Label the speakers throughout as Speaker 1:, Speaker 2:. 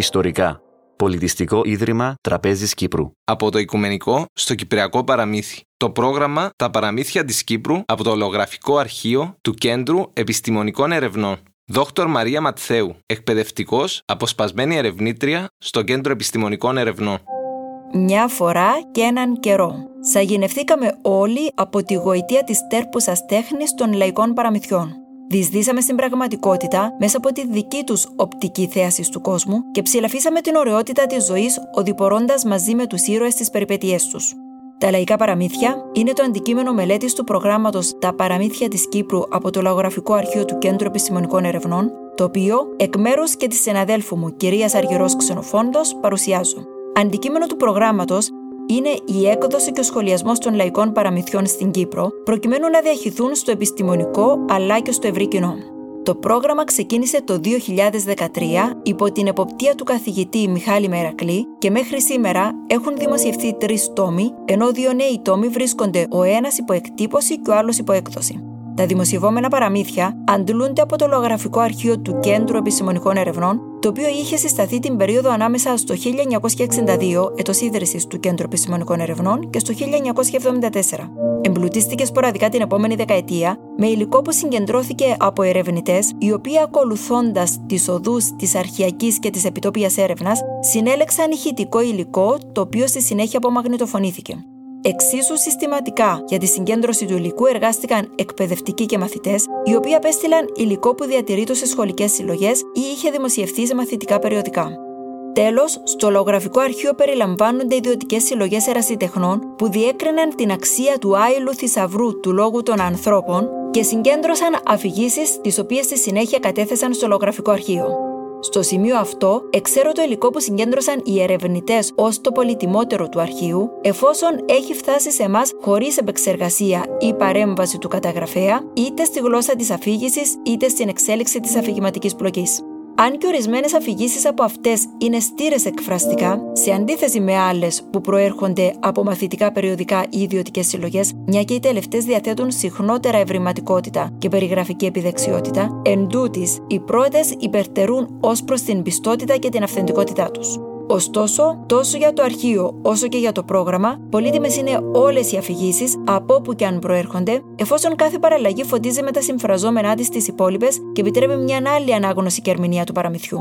Speaker 1: Ιστορικά. Πολιτιστικό Ίδρυμα Τραπέζης Κύπρου.
Speaker 2: Από το Οικουμενικό στο Κυπριακό Παραμύθι. Το πρόγραμμα Τα Παραμύθια της Κύπρου από το Ολογραφικό Αρχείο του Κέντρου Επιστημονικών Ερευνών. Δόκτωρ Μαρία Ματθέου, εκπαιδευτικός, αποσπασμένη ερευνήτρια στο Κέντρο Επιστημονικών Ερευνών.
Speaker 3: Μια φορά και έναν καιρό. Σαγηνευθήκαμε όλοι από τη γοητεία της τέρπουσας τέχνης των λαϊκών παραμυθιών. Δυσδύσαμε στην πραγματικότητα μέσα από τη δική τους οπτική θέαση του κόσμου και ψηλαφίσαμε την ωραιότητα της ζωής οδηπορώντας μαζί με τους ήρωες τις περιπέτειές τους. Τα λαϊκά παραμύθια είναι το αντικείμενο μελέτης του προγράμματος Τα Παραμύθια της Κύπρου από το Λαγογραφικό Αρχείο του Κέντρου Επιστημονικών Ερευνών, το οποίο εκ μέρους και της συναδέλφου μου, κυρίας Αργυρός Ξενοφόντος, παρουσιάζω. Αντικείμενο του προγράμματος είναι η έκδοση και ο σχολιασμός των λαϊκών παραμυθιών στην Κύπρο, προκειμένου να διαχυθούν στο επιστημονικό αλλά και στο ευρύ κοινό. Το πρόγραμμα ξεκίνησε το 2013 υπό την εποπτεία του καθηγητή Μιχάλη Μερακλή και μέχρι σήμερα έχουν δημοσιευθεί τρεις τόμοι, ενώ δύο νέοι τόμοι βρίσκονται ο ένας υπό εκτύπωση και ο άλλος υπό έκδοση. Τα δημοσιευόμενα παραμύθια αντλούνται από το λογογραφικό αρχείο του Κέντρου Επιστημονικών Ερευνών, το οποίο είχε συσταθεί την περίοδο ανάμεσα στο 1962, έτος ίδρυσης του Κέντρου Επιστημονικών Ερευνών, και στο 1974. Εμπλουτίστηκε σποραδικά την επόμενη δεκαετία με υλικό που συγκεντρώθηκε από ερευνητές, οι οποίοι ακολουθώντας τις οδούς της αρχιακή και της επιτόπιας έρευνας, συνέλεξαν ηχητικό υλικό, το οποίο στη συνέχεια απομαγνητοφωνήθηκε. Εξίσου συστηματικά για τη συγκέντρωση του υλικού εργάστηκαν εκπαιδευτικοί και μαθητές, οι οποίοι απέστειλαν υλικό που διατηρείται σε σχολικές συλλογές ή είχε δημοσιευθεί σε μαθητικά περιοδικά. Τέλος, στο λογογραφικό αρχείο περιλαμβάνονται ιδιωτικές συλλογές ερασιτεχνών που διέκριναν την αξία του άειλου θησαυρού του λόγου των ανθρώπων και συγκέντρωσαν αφηγήσεις, τις οποίες στη συνέχεια κατέθεσαν στο λογογραφικό αρχείο. Στο σημείο αυτό, εξαίρω το υλικό που συγκέντρωσαν οι ερευνητές ως το πολυτιμότερο του αρχείου, εφόσον έχει φτάσει σε εμάς χωρίς επεξεργασία ή παρέμβαση του καταγραφέα, είτε στη γλώσσα της αφήγησης είτε στην εξέλιξη της αφηγηματικής πλοκής. Αν και ορισμένες αφηγήσεις από αυτές είναι στήρες εκφραστικά, σε αντίθεση με άλλες που προέρχονται από μαθητικά περιοδικά ή ιδιωτικές συλλογές, μια και οι τελευταίες διαθέτουν συχνότερα ευρηματικότητα και περιγραφική επιδεξιότητα, εν οι πρώτες υπερτερούν ως προς την πιστότητα και την αυθεντικότητά τους. Ωστόσο, τόσο για το αρχείο όσο και για το πρόγραμμα, πολύτιμες είναι όλες οι αφηγήσεις από όπου και αν προέρχονται, εφόσον κάθε παραλλαγή φωτίζει με τα συμφραζόμενά της τις υπόλοιπες και επιτρέπει μια άλλη ανάγνωση και ερμηνεία του παραμυθιού.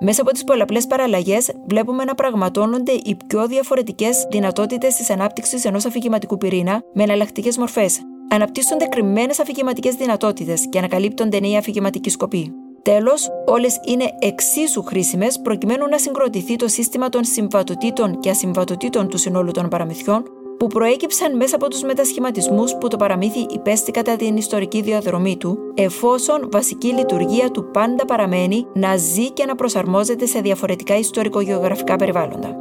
Speaker 3: Μέσα από τις πολλαπλές παραλλαγές, βλέπουμε να πραγματώνονται οι πιο διαφορετικές δυνατότητες της ανάπτυξης ενός αφηγηματικού πυρήνα με εναλλακτικές μορφές. Αναπτύσσονται κρυμμένες αφηγηματικές δυνατότητες και ανακαλύπτονται νέοι αφηγηματικοί σκοποί. Τέλος, όλες είναι εξίσου χρήσιμες προκειμένου να συγκροτηθεί το σύστημα των συμβατοτήτων και ασυμβατοτήτων του συνόλου των παραμυθιών, που προέκυψαν μέσα από τους μετασχηματισμούς που το παραμύθι υπέστη κατά την ιστορική διαδρομή του, εφόσον βασική λειτουργία του πάντα παραμένει να ζει και να προσαρμόζεται σε διαφορετικά ιστορικογεωγραφικά περιβάλλοντα.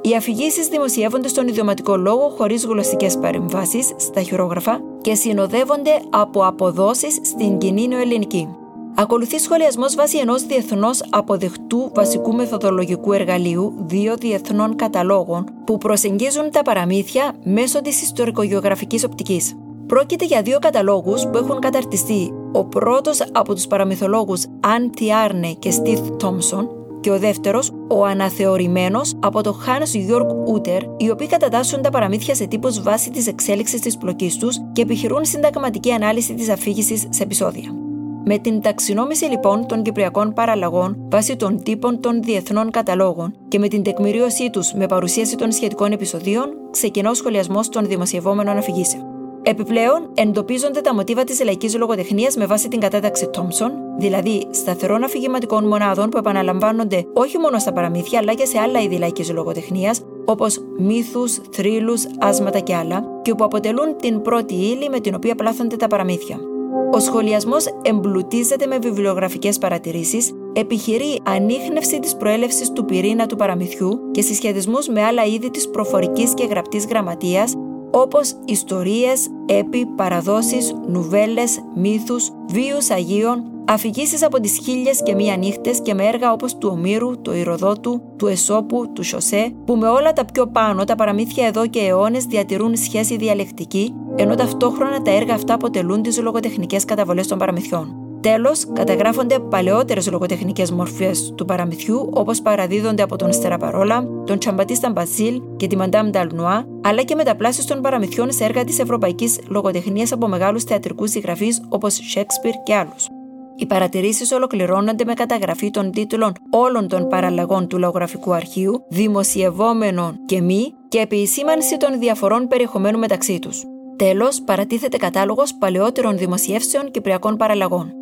Speaker 3: Οι αφηγήσεις δημοσιεύονται στον ιδιωματικό λόγο χωρίς γλωσσικές παρεμβάσεις στα χειρόγραφα και συνοδεύονται από αποδόσεις στην κοινή νεοελληνική. Ακολουθεί σχολιασμός βάσει ενός διεθνώς αποδεκτού βασικού μεθοδολογικού εργαλείου δύο διεθνών καταλόγων που προσεγγίζουν τα παραμύθια μέσω της ιστορικογεωγραφικής οπτικής. Πρόκειται για δύο καταλόγους που έχουν καταρτιστεί ο πρώτος από τους παραμυθολόγους Αν Τιάρνε και Στίθ Τόμσον και ο δεύτερος, ο αναθεωρημένος από τον Hans Jörg Ούτερ, οι οποίοι κατατάσσουν τα παραμύθια σε τύπους βάσει της εξέλιξης της πλοκής τους και επιχειρούν συνταγματική ανάλυση της αφήγησης σε επεισόδια. Με την ταξινόμηση λοιπόν των κυπριακών παραλλαγών βάσει των τύπων των διεθνών καταλόγων και με την τεκμηρίωσή τους με παρουσίαση των σχετικών επεισοδίων, ξεκινά ο σχολιασμός των δημοσιευόμενων αφηγήσεων. Επιπλέον, εντοπίζονται τα μοτίβα της λαϊκής λογοτεχνίας με βάση την κατάταξη Τόμψον, δηλαδή σταθερών αφηγηματικών μονάδων που επαναλαμβάνονται όχι μόνο στα παραμύθια αλλά και σε άλλα είδη λαϊκής λογοτεχνίας, όπως μύθους, θρύλους, άσματα και άλλα, και που αποτελούν την πρώτη ύλη με την οποία πλάθονται τα παραμύθια. Ο σχολιασμός εμπλουτίζεται με βιβλιογραφικές παρατηρήσεις, επιχειρεί ανείχνευση της προέλευσης του πυρήνα του παραμυθιού και συσχετισμούς με άλλα είδη της προφορικής και γραπτής γραμματείας, όπως ιστορίες, έπι, παραδόσεις, νουβέλες, μύθους, βίους Αγίων, αφηγήσεις από τις χίλιες και μία νύχτες και με έργα όπως του Ομήρου, του Ηροδότου, του Εσώπου, του Σωσέ, που με όλα τα πιο πάνω τα παραμύθια εδώ και αιώνες διατηρούν σχέση διαλεκτική, ενώ ταυτόχρονα τα έργα αυτά αποτελούν τις λογοτεχνικές καταβολές των παραμυθιών. Τέλος, καταγράφονται παλαιότερες λογοτεχνικές μορφές του παραμυθιού, όπως παραδίδονται από τον Στεραπαρόλα, τον Τσαμπατίστα Μπασίλ και τη Μαντάμ Νταλνουά, αλλά και μεταπλάσεις των παραμυθιών σε έργα της ευρωπαϊκής λογοτεχνίας από μεγάλους θεατρικούς συγγραφείς όπως Σέξπιρ και άλλους. Οι παρατηρήσεις ολοκληρώνονται με καταγραφή των τίτλων όλων των παραλλαγών του λογογραφικού αρχείου, δημοσιευόμενων και μη, και επισήμανση των διαφορών περιεχομένου μεταξύ τους. Τέλος, παρατίθεται κατάλογος παλαιότερων δημοσιεύσεων κυπριακών παραλλαγών.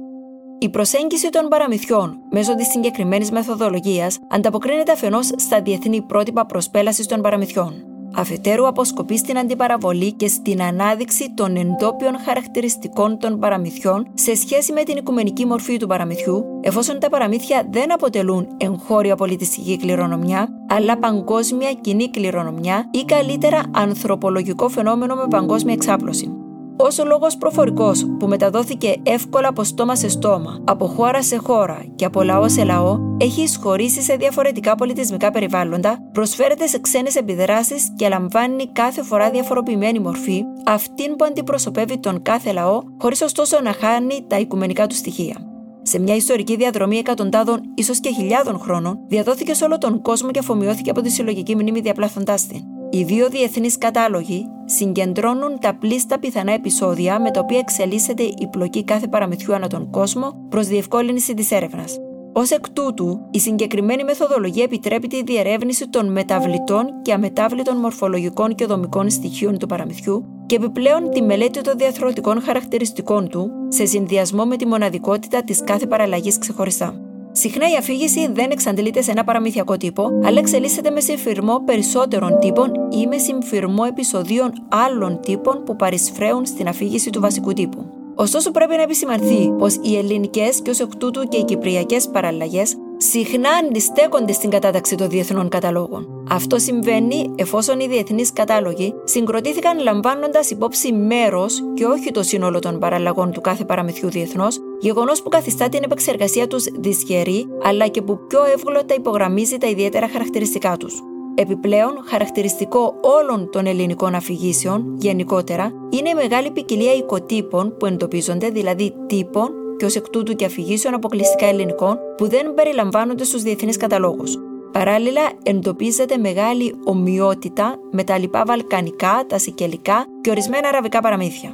Speaker 3: Η προσέγγιση των παραμυθιών μέσω της συγκεκριμένης μεθοδολογίας ανταποκρίνεται αφενός στα διεθνή πρότυπα προσπέλασης των παραμυθιών. Αφετέρου, αποσκοπεί στην αντιπαραβολή και στην ανάδειξη των εντόπιων χαρακτηριστικών των παραμυθιών σε σχέση με την οικουμενική μορφή του παραμυθιού, εφόσον τα παραμύθια δεν αποτελούν εγχώρια πολιτιστική κληρονομιά, αλλά παγκόσμια κοινή κληρονομιά ή καλύτερα ανθρωπολογικό φαινόμενο με παγκόσμια εξάπλωση όσο λόγος προφορικός που μεταδόθηκε εύκολα από στόμα σε στόμα, από χώρα σε χώρα και από λαό σε λαό, έχει εισχωρήσει σε διαφορετικά πολιτισμικά περιβάλλοντα, προσφέρεται σε ξένες επιδράσεις και λαμβάνει κάθε φορά διαφοροποιημένη μορφή, αυτήν που αντιπροσωπεύει τον κάθε λαό, χωρίς ωστόσο να χάνει τα οικουμενικά του στοιχεία. Σε μια ιστορική διαδρομή εκατοντάδων, ίσως και χιλιάδων χρόνων, διαδόθηκε σε όλο τον κόσμο και αφομοιώθηκε από τη συλλογική μνήμη διαπλάθοντάς την. Οι δύο διεθνείς κατάλογοι συγκεντρώνουν τα πλήστα πιθανά επεισόδια με τα οποία εξελίσσεται η πλοκή κάθε παραμυθιού ανά τον κόσμο προς διευκόλυνση της έρευνας. Ω εκ τούτου, η συγκεκριμένη μεθοδολογία επιτρέπει τη διερεύνηση των μεταβλητών και αμετάβλητων μορφολογικών και δομικών στοιχείων του παραμυθιού και επιπλέον τη μελέτη των διαθροτικών χαρακτηριστικών του σε συνδυασμό με τη μοναδικότητα της κάθε παραλλαγής ξεχωριστά. Συχνά η αφήγηση δεν εξαντλείται σε ένα παραμυθιακό τύπο, αλλά εξελίσσεται με συμφυρμό περισσότερων τύπων ή με συμφυρμό επεισοδίων άλλων τύπων που παρισφρέουν στην αφήγηση του βασικού τύπου. Ωστόσο, πρέπει να επισημανθεί πως οι ελληνικές και ως εκ τούτου και οι κυπριακές παραλλαγές συχνά αντιστέκονται στην κατάταξη των διεθνών καταλόγων. Αυτό συμβαίνει εφόσον οι διεθνείς κατάλογοι συγκροτήθηκαν λαμβάνοντας υπόψη μέρος και όχι το σύνολο των παραλλαγών του κάθε παραμυθιού διεθνώς, γεγονός που καθιστά την επεξεργασία τους δυσχερή, αλλά και που πιο εύγλωτα υπογραμμίζει τα ιδιαίτερα χαρακτηριστικά τους. Επιπλέον, χαρακτηριστικό όλων των ελληνικών αφηγήσεων, γενικότερα, είναι η μεγάλη ποικιλία οικοτύπων που εντοπίζονται, δηλαδή τύπων και ως εκ τούτου και αφηγήσεων αποκλειστικά ελληνικών που δεν περιλαμβάνονται στους διεθνείς καταλόγους. Παράλληλα, εντοπίζεται μεγάλη ομοιότητα με τα λοιπά βαλκανικά, τα σικελικά και ορισμένα αραβικά παραμύθια.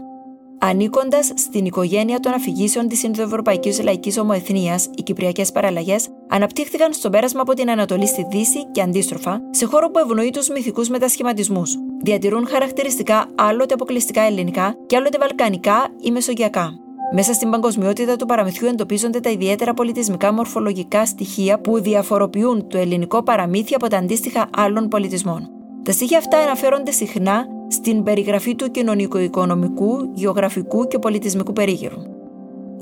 Speaker 3: Ανήκοντας στην οικογένεια των αφηγήσεων της Ινδοευρωπαϊκής Λαϊκής Ομοεθνίας, οι Κυπριακές Παραλλαγές αναπτύχθηκαν στο πέρασμα από την Ανατολή στη Δύση και αντίστροφα, σε χώρο που ευνοεί τους μυθικούς μετασχηματισμούς. Διατηρούν χαρακτηριστικά άλλοτε αποκλειστικά ελληνικά και άλλοτε βαλκανικά ή μεσογειακά. Μέσα στην παγκοσμιότητα του παραμυθιού εντοπίζονται τα ιδιαίτερα πολιτισμικά μορφολογικά στοιχεία που διαφοροποιούν το ελληνικό παραμύθι από τα αντίστοιχα άλλων πολιτισμών. Τα στοιχεία αυτά αναφέρονται συχνά στην περιγραφή του κοινωνικο-οικονομικού, γεωγραφικού και πολιτισμικού περίγυρου.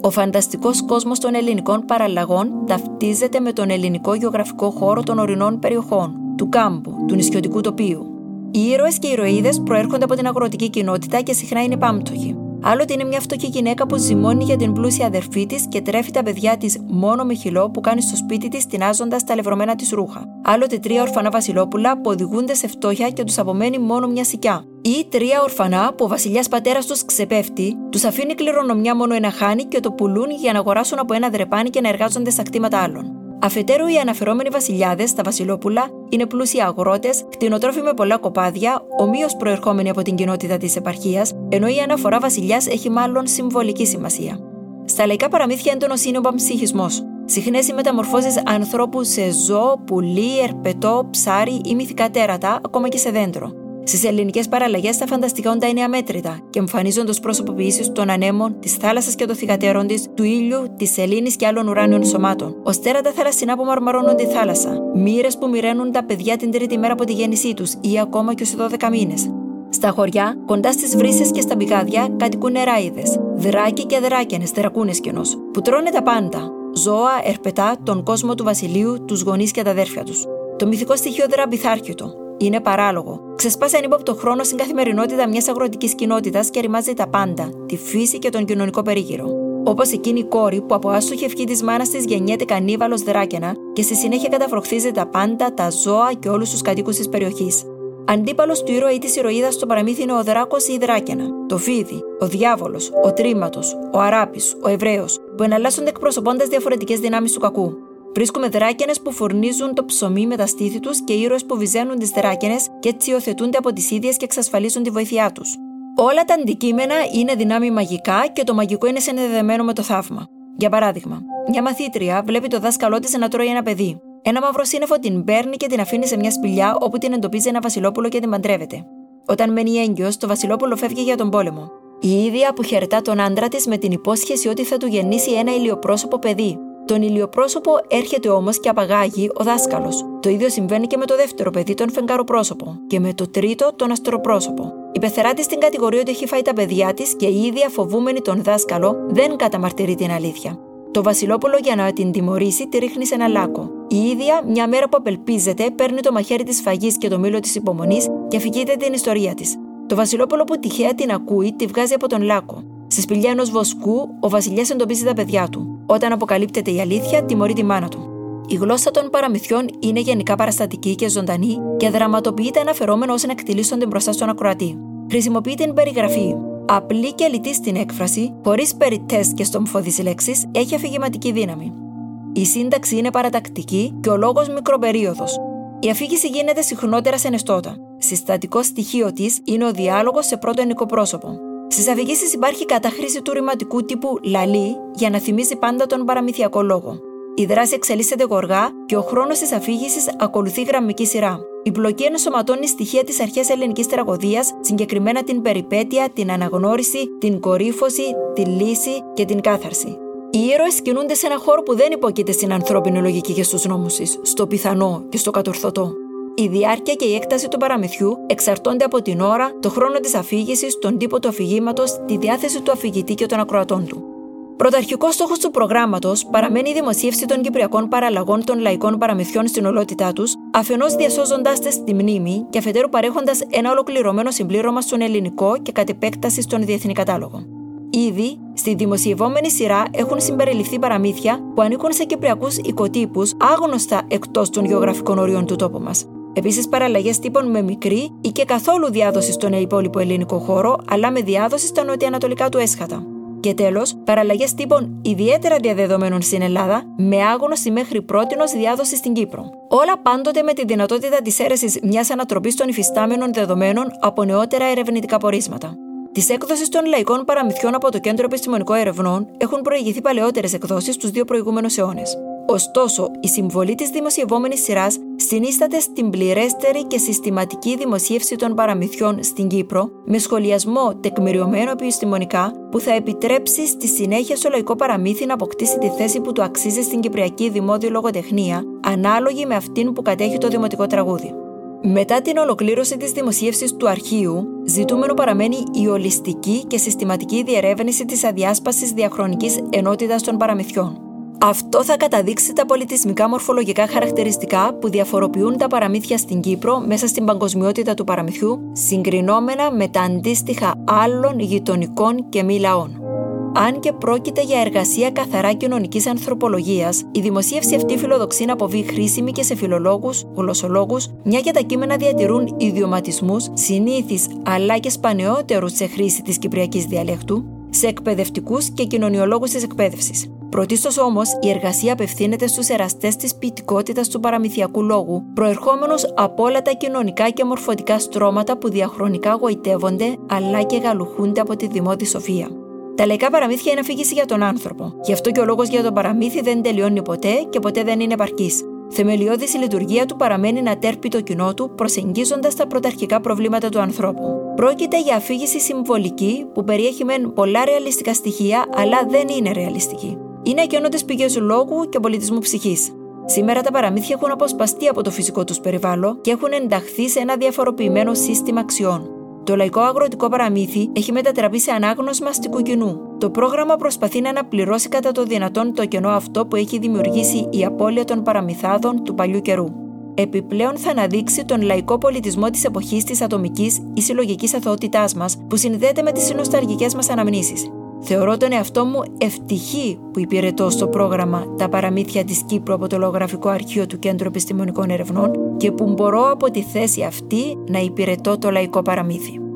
Speaker 3: Ο φανταστικός κόσμος των ελληνικών παραλλαγών ταυτίζεται με τον ελληνικό γεωγραφικό χώρο των ορεινών περιοχών, του κάμπου, του νησιωτικού τοπίου. Οι ήρωες και οι ηρωίδες προέρχονται από την αγροτική κοινότητα και συχνά είναι πάμπτωχοι. Άλλοτε είναι μια φτωχή γυναίκα που ζυμώνει για την πλούσια αδερφή της και τρέφει τα παιδιά της μόνο με χυλό που κάνει στο σπίτι της τινάζοντας τα αλευρωμένα της ρούχα. Άλλοτε τρία ορφανά βασιλόπουλα που οδηγούνται σε φτώχεια και τους απομένει μόνο μια συκιά. Ή τρία ορφανά που ο βασιλιάς πατέρας τους ξεπέφτει, τους αφήνει κληρονομιά μόνο ένα χάνι και το πουλούν για να αγοράσουν από ένα δρεπάνι και να εργάζονται στα κτήματα άλλων. Αφετέρου, οι αναφερόμενοι βασιλιάδες, τα Βασιλόπουλα, είναι πλούσιοι αγρότες, κτηνοτρόφοι με πολλά κοπάδια, ομοίως προερχόμενοι από την κοινότητα της επαρχίας, ενώ η αναφορά βασιλιάς έχει μάλλον συμβολική σημασία. Στα λαϊκά παραμύθια έντονος είναι ο παμψυχισμό. Συχνές οι μεταμορφώσεις ανθρώπου σε ζώο, πουλί, ερπετό, ψάρι ή μυθικά τέρατα, ακόμα και σε δέντρο. Στις ελληνικές παραλλαγές, τα φανταστικά όντα είναι αμέτρητα και εμφανίζονται ως πρόσωποποιήσει των ανέμων, της θάλασσας και των θηγατέρων της, του ήλιου, της σελήνη και άλλων ουράνιων σωμάτων. Ω τέρατα θαλασσινά που μαρμαρώνουν τη θάλασσα, μοίρες που μοιραίνουν τα παιδιά την τρίτη μέρα από τη γέννησή τους ή ακόμα και ως 12 μήνες. Στα χωριά, κοντά στις βρύσες και στα πηγάδια, κατοικούν νεράιδες, δράκοι και δράκιανε, τερακούνες κενό, που τρώνε τα πάντα, ζώα, ερπετά, τον κόσμο του βασιλείου, τους γονείς και τα αδέρφια τους. Το μυθικό στοιχείο δεν είναι παράλογο. Ξεσπάσει ανύποπτο χρόνο στην καθημερινότητα μιας αγροτικής κοινότητας και ρημάζει τα πάντα, τη φύση και τον κοινωνικό περίγυρο. Όπως εκείνη η κόρη που από άστοχη ευχή της μάνας της γεννιέται κανίβαλο δράκαινα και στη συνέχεια καταφροχθίζει τα πάντα, τα ζώα και όλους τους κατοίκους της περιοχής. Αντίπαλος του ήρωα ή της ηρωίδας στο παραμύθι είναι ο Δράκος ή η Δράκαινα, το Φίδι, ο Διάβολος, ο Τρίματος, ο Αράπης, ο Εβραίος, που εναλλάσσονται εκπροσωπώντας διαφορετικές δυνάμεις του κακού. Βρίσκουμε δράκενες που φουρνίζουν το ψωμί με τα στήθη τους και ήρωες που βυζένουν τις δράκενες και έτσι υιοθετούνται από τις ίδιες και εξασφαλίζουν τη βοήθειά τους. Όλα τα αντικείμενα είναι δυνάμει μαγικά και το μαγικό είναι συνδεδεμένο με το θαύμα. Για παράδειγμα, μια μαθήτρια βλέπει το δάσκαλό της να τρώει ένα παιδί. Ένα μαύρο σύννεφο την παίρνει και την αφήνει σε μια σπηλιά όπου την εντοπίζει ένα Βασιλόπουλο και την παντρεύεται. Όταν μένει έγκυος, το Βασιλόπουλο φεύγει για τον πόλεμο. Η ίδια που χαιρετά τον άντρα της με την υπόσχεση ότι θα του γεννήσει ένα ηλιοπρόσωπο παιδί. Τον ηλιοπρόσωπο έρχεται όμως και απαγάγει ο δάσκαλος. Το ίδιο συμβαίνει και με το δεύτερο παιδί, τον φεγγαροπρόσωπο, και με το τρίτο, τον αστροπρόσωπο. Η πεθερά τη την κατηγορεί ότι έχει φάει τα παιδιά της και η ίδια φοβούμενη τον δάσκαλο δεν καταμαρτυρεί την αλήθεια. Το Βασιλόπουλο για να την τιμωρήσει τη ρίχνει σε ένα λάκκο. Η ίδια, μια μέρα που απελπίζεται, παίρνει το μαχαίρι της φαγής και το μήλο της υπομονής και αφηγείται την ιστορία της. Το Βασιλόπουλο που τυχαία την ακούει, τη βγάζει από τον λάκκο. Στη σπηλιά ενός βοσκού, ο Βασιλιάς εντοπίζει τα παιδιά του. Όταν αποκαλύπτεται η αλήθεια, τιμωρεί τη μάνα του. Η γλώσσα των παραμυθιών είναι γενικά παραστατική και ζωντανή και δραματοποιείται ένα φερόμενο ώστε να εκτελήσονται μπροστά στον ακροατή. Χρησιμοποιεί την περιγραφή. Απλή και λιτή στην έκφραση, χωρίς περιττές και στομφώδεις λέξεις, έχει αφηγηματική δύναμη. Η σύνταξη είναι παρατακτική και ο λόγος μικροπερίοδος. Η αφήγηση γίνεται συχνότερα σε νεστότα. Συστατικό στοιχείο της είναι ο διάλογος σε πρώτο ενικό πρόσωπο. Στις αφηγήσει υπάρχει καταχρήση του ρηματικού τύπου λαλή για να θυμίζει πάντα τον παραμυθιακό λόγο. Η δράση εξελίσσεται γοργά και ο χρόνος της αφήγησης ακολουθεί γραμμική σειρά. Η πλοκή ενσωματώνει στοιχεία της αρχαίας ελληνικής τραγωδίας, συγκεκριμένα την περιπέτεια, την αναγνώριση, την κορύφωση, τη λύση και την κάθαρση. Οι ήρωες κινούνται σε ένα χώρο που δεν υποκείται στην ανθρώπινη λογική και στους νόμους της, στο πιθανό και στο κατορθωτό. Η διάρκεια και η έκταση του παραμυθιού εξαρτώνται από την ώρα, το χρόνο της αφήγησης, τον τύπο του αφηγήματος, τη διάθεση του αφηγητή και των ακροατών του. Πρωταρχικός στόχος του προγράμματος παραμένει η δημοσίευση των κυπριακών παραλλαγών των λαϊκών παραμυθιών στην ολότητά τους, αφενός διασώζοντά τε στη μνήμη και αφετέρου παρέχοντας ένα ολοκληρωμένο συμπλήρωμα στον ελληνικό και κατ' επέκταση στον διεθνή κατάλογο. Ήδη, στη δημοσιευόμενη σειρά έχουν συμπεριληφθεί παραμύθια που ανήκουν σε κυπριακούς οικοτύπους άγνωστα εκτός των γεωγραφικών ορίων του τόπου μας. Επίσης, παραλλαγές τύπων με μικρή ή και καθόλου διάδοση στον υπόλοιπο ελληνικό χώρο, αλλά με διάδοση στα νοτιοανατολικά του έσχατα. Και τέλος, παραλλαγές τύπων ιδιαίτερα διαδεδομένων στην Ελλάδα, με άγνωση μέχρι πρώτη διάδοση στην Κύπρο. Όλα πάντοτε με τη δυνατότητα της αίρεσης μιας ανατροπής των υφιστάμενων δεδομένων από νεότερα ερευνητικά πορίσματα. Της έκδοσης των λαϊκών παραμυθιών από το Κέντρο Επιστημονικών Ερευνών έχουν προηγηθεί παλαιότερες εκδόσεις στου δύο προηγούμενους αιώνες. Ωστόσο, η συμβολή της δημοσιευόμενης σειράς συνίσταται στην πληρέστερη και συστηματική δημοσίευση των παραμυθιών στην Κύπρο, με σχολιασμό τεκμηριωμένο επιστημονικά, που θα επιτρέψει στη συνέχεια στο λαϊκό παραμύθι να αποκτήσει τη θέση που του αξίζει στην κυπριακή δημόδιο λογοτεχνία, ανάλογη με αυτήν που κατέχει το δημοτικό τραγούδι. Μετά την ολοκλήρωση της δημοσίευσης του αρχείου, ζητούμενο παραμένει η ολιστική και συστηματική διερεύνηση της αδιάσπασης διαχρονικής ενότητας των παραμυθιών. Αυτό θα καταδείξει τα πολιτισμικά μορφολογικά χαρακτηριστικά που διαφοροποιούν τα παραμύθια στην Κύπρο μέσα στην παγκοσμιότητα του παραμυθιού, συγκρινόμενα με τα αντίστοιχα άλλων γειτονικών και μη λαών. Αν και πρόκειται για εργασία καθαρά κοινωνικής ανθρωπολογίας, η δημοσίευση αυτή φιλοδοξεί να αποβεί χρήσιμη και σε φιλολόγους, γλωσσολόγους, μια και τα κείμενα διατηρούν ιδιωματισμούς, συνήθεις αλλά και σπανιότερους σε χρήση της κυπριακής διαλέκτου, σε εκπαιδευτικούς και κοινωνιολόγους της εκπαίδευσης. Πρωτίστως όμως, η εργασία απευθύνεται στους εραστές της ποιητικότητας του παραμυθιακού λόγου, προερχόμενου από όλα τα κοινωνικά και μορφωτικά στρώματα που διαχρονικά γοητεύονται αλλά και γαλουχούνται από τη δημότη σοφία. Τα λαϊκά παραμύθια είναι αφήγηση για τον άνθρωπο. Γι' αυτό και ο λόγος για τον παραμύθι δεν τελειώνει ποτέ και ποτέ δεν είναι επαρκής. Θεμελιώδη η λειτουργία του παραμένει να τέρπει το κοινό του, προσεγγίζοντας τα πρωταρχικά προβλήματα του ανθρώπου. Πρόκειται για αφήγηση συμβολική που περιέχει μεν πολλά ρεαλιστικά στοιχεία, αλλά δεν είναι ρεαλιστική είναι ακιώνοντε πηγέ λόγου και πολιτισμού ψυχής. Σήμερα τα παραμύθια έχουν αποσπαστεί από το φυσικό τους περιβάλλον και έχουν ενταχθεί σε ένα διαφοροποιημένο σύστημα αξιών. Το λαϊκό αγροτικό παραμύθι έχει μετατραπεί σε ανάγνωσμα αστικού κοινού. Το πρόγραμμα προσπαθεί να αναπληρώσει κατά το δυνατόν το κενό αυτό που έχει δημιουργήσει η απώλεια των παραμυθάδων του παλιού καιρού. Επιπλέον θα αναδείξει τον λαϊκό πολιτισμό της εποχής της ατομικής ή συλλογικής αθωότητάς μας που συνδέεται με τις νοσταλγικέ μας αναμνήσεις. Θεωρώ τον εαυτό μου ευτυχή που υπηρετώ στο πρόγραμμα Τα Παραμύθια της Κύπρου από το Λογραφικό Αρχείο του Κέντρου Επιστημονικών Ερευνών και που μπορώ από τη θέση αυτή να υπηρετώ το λαϊκό παραμύθι.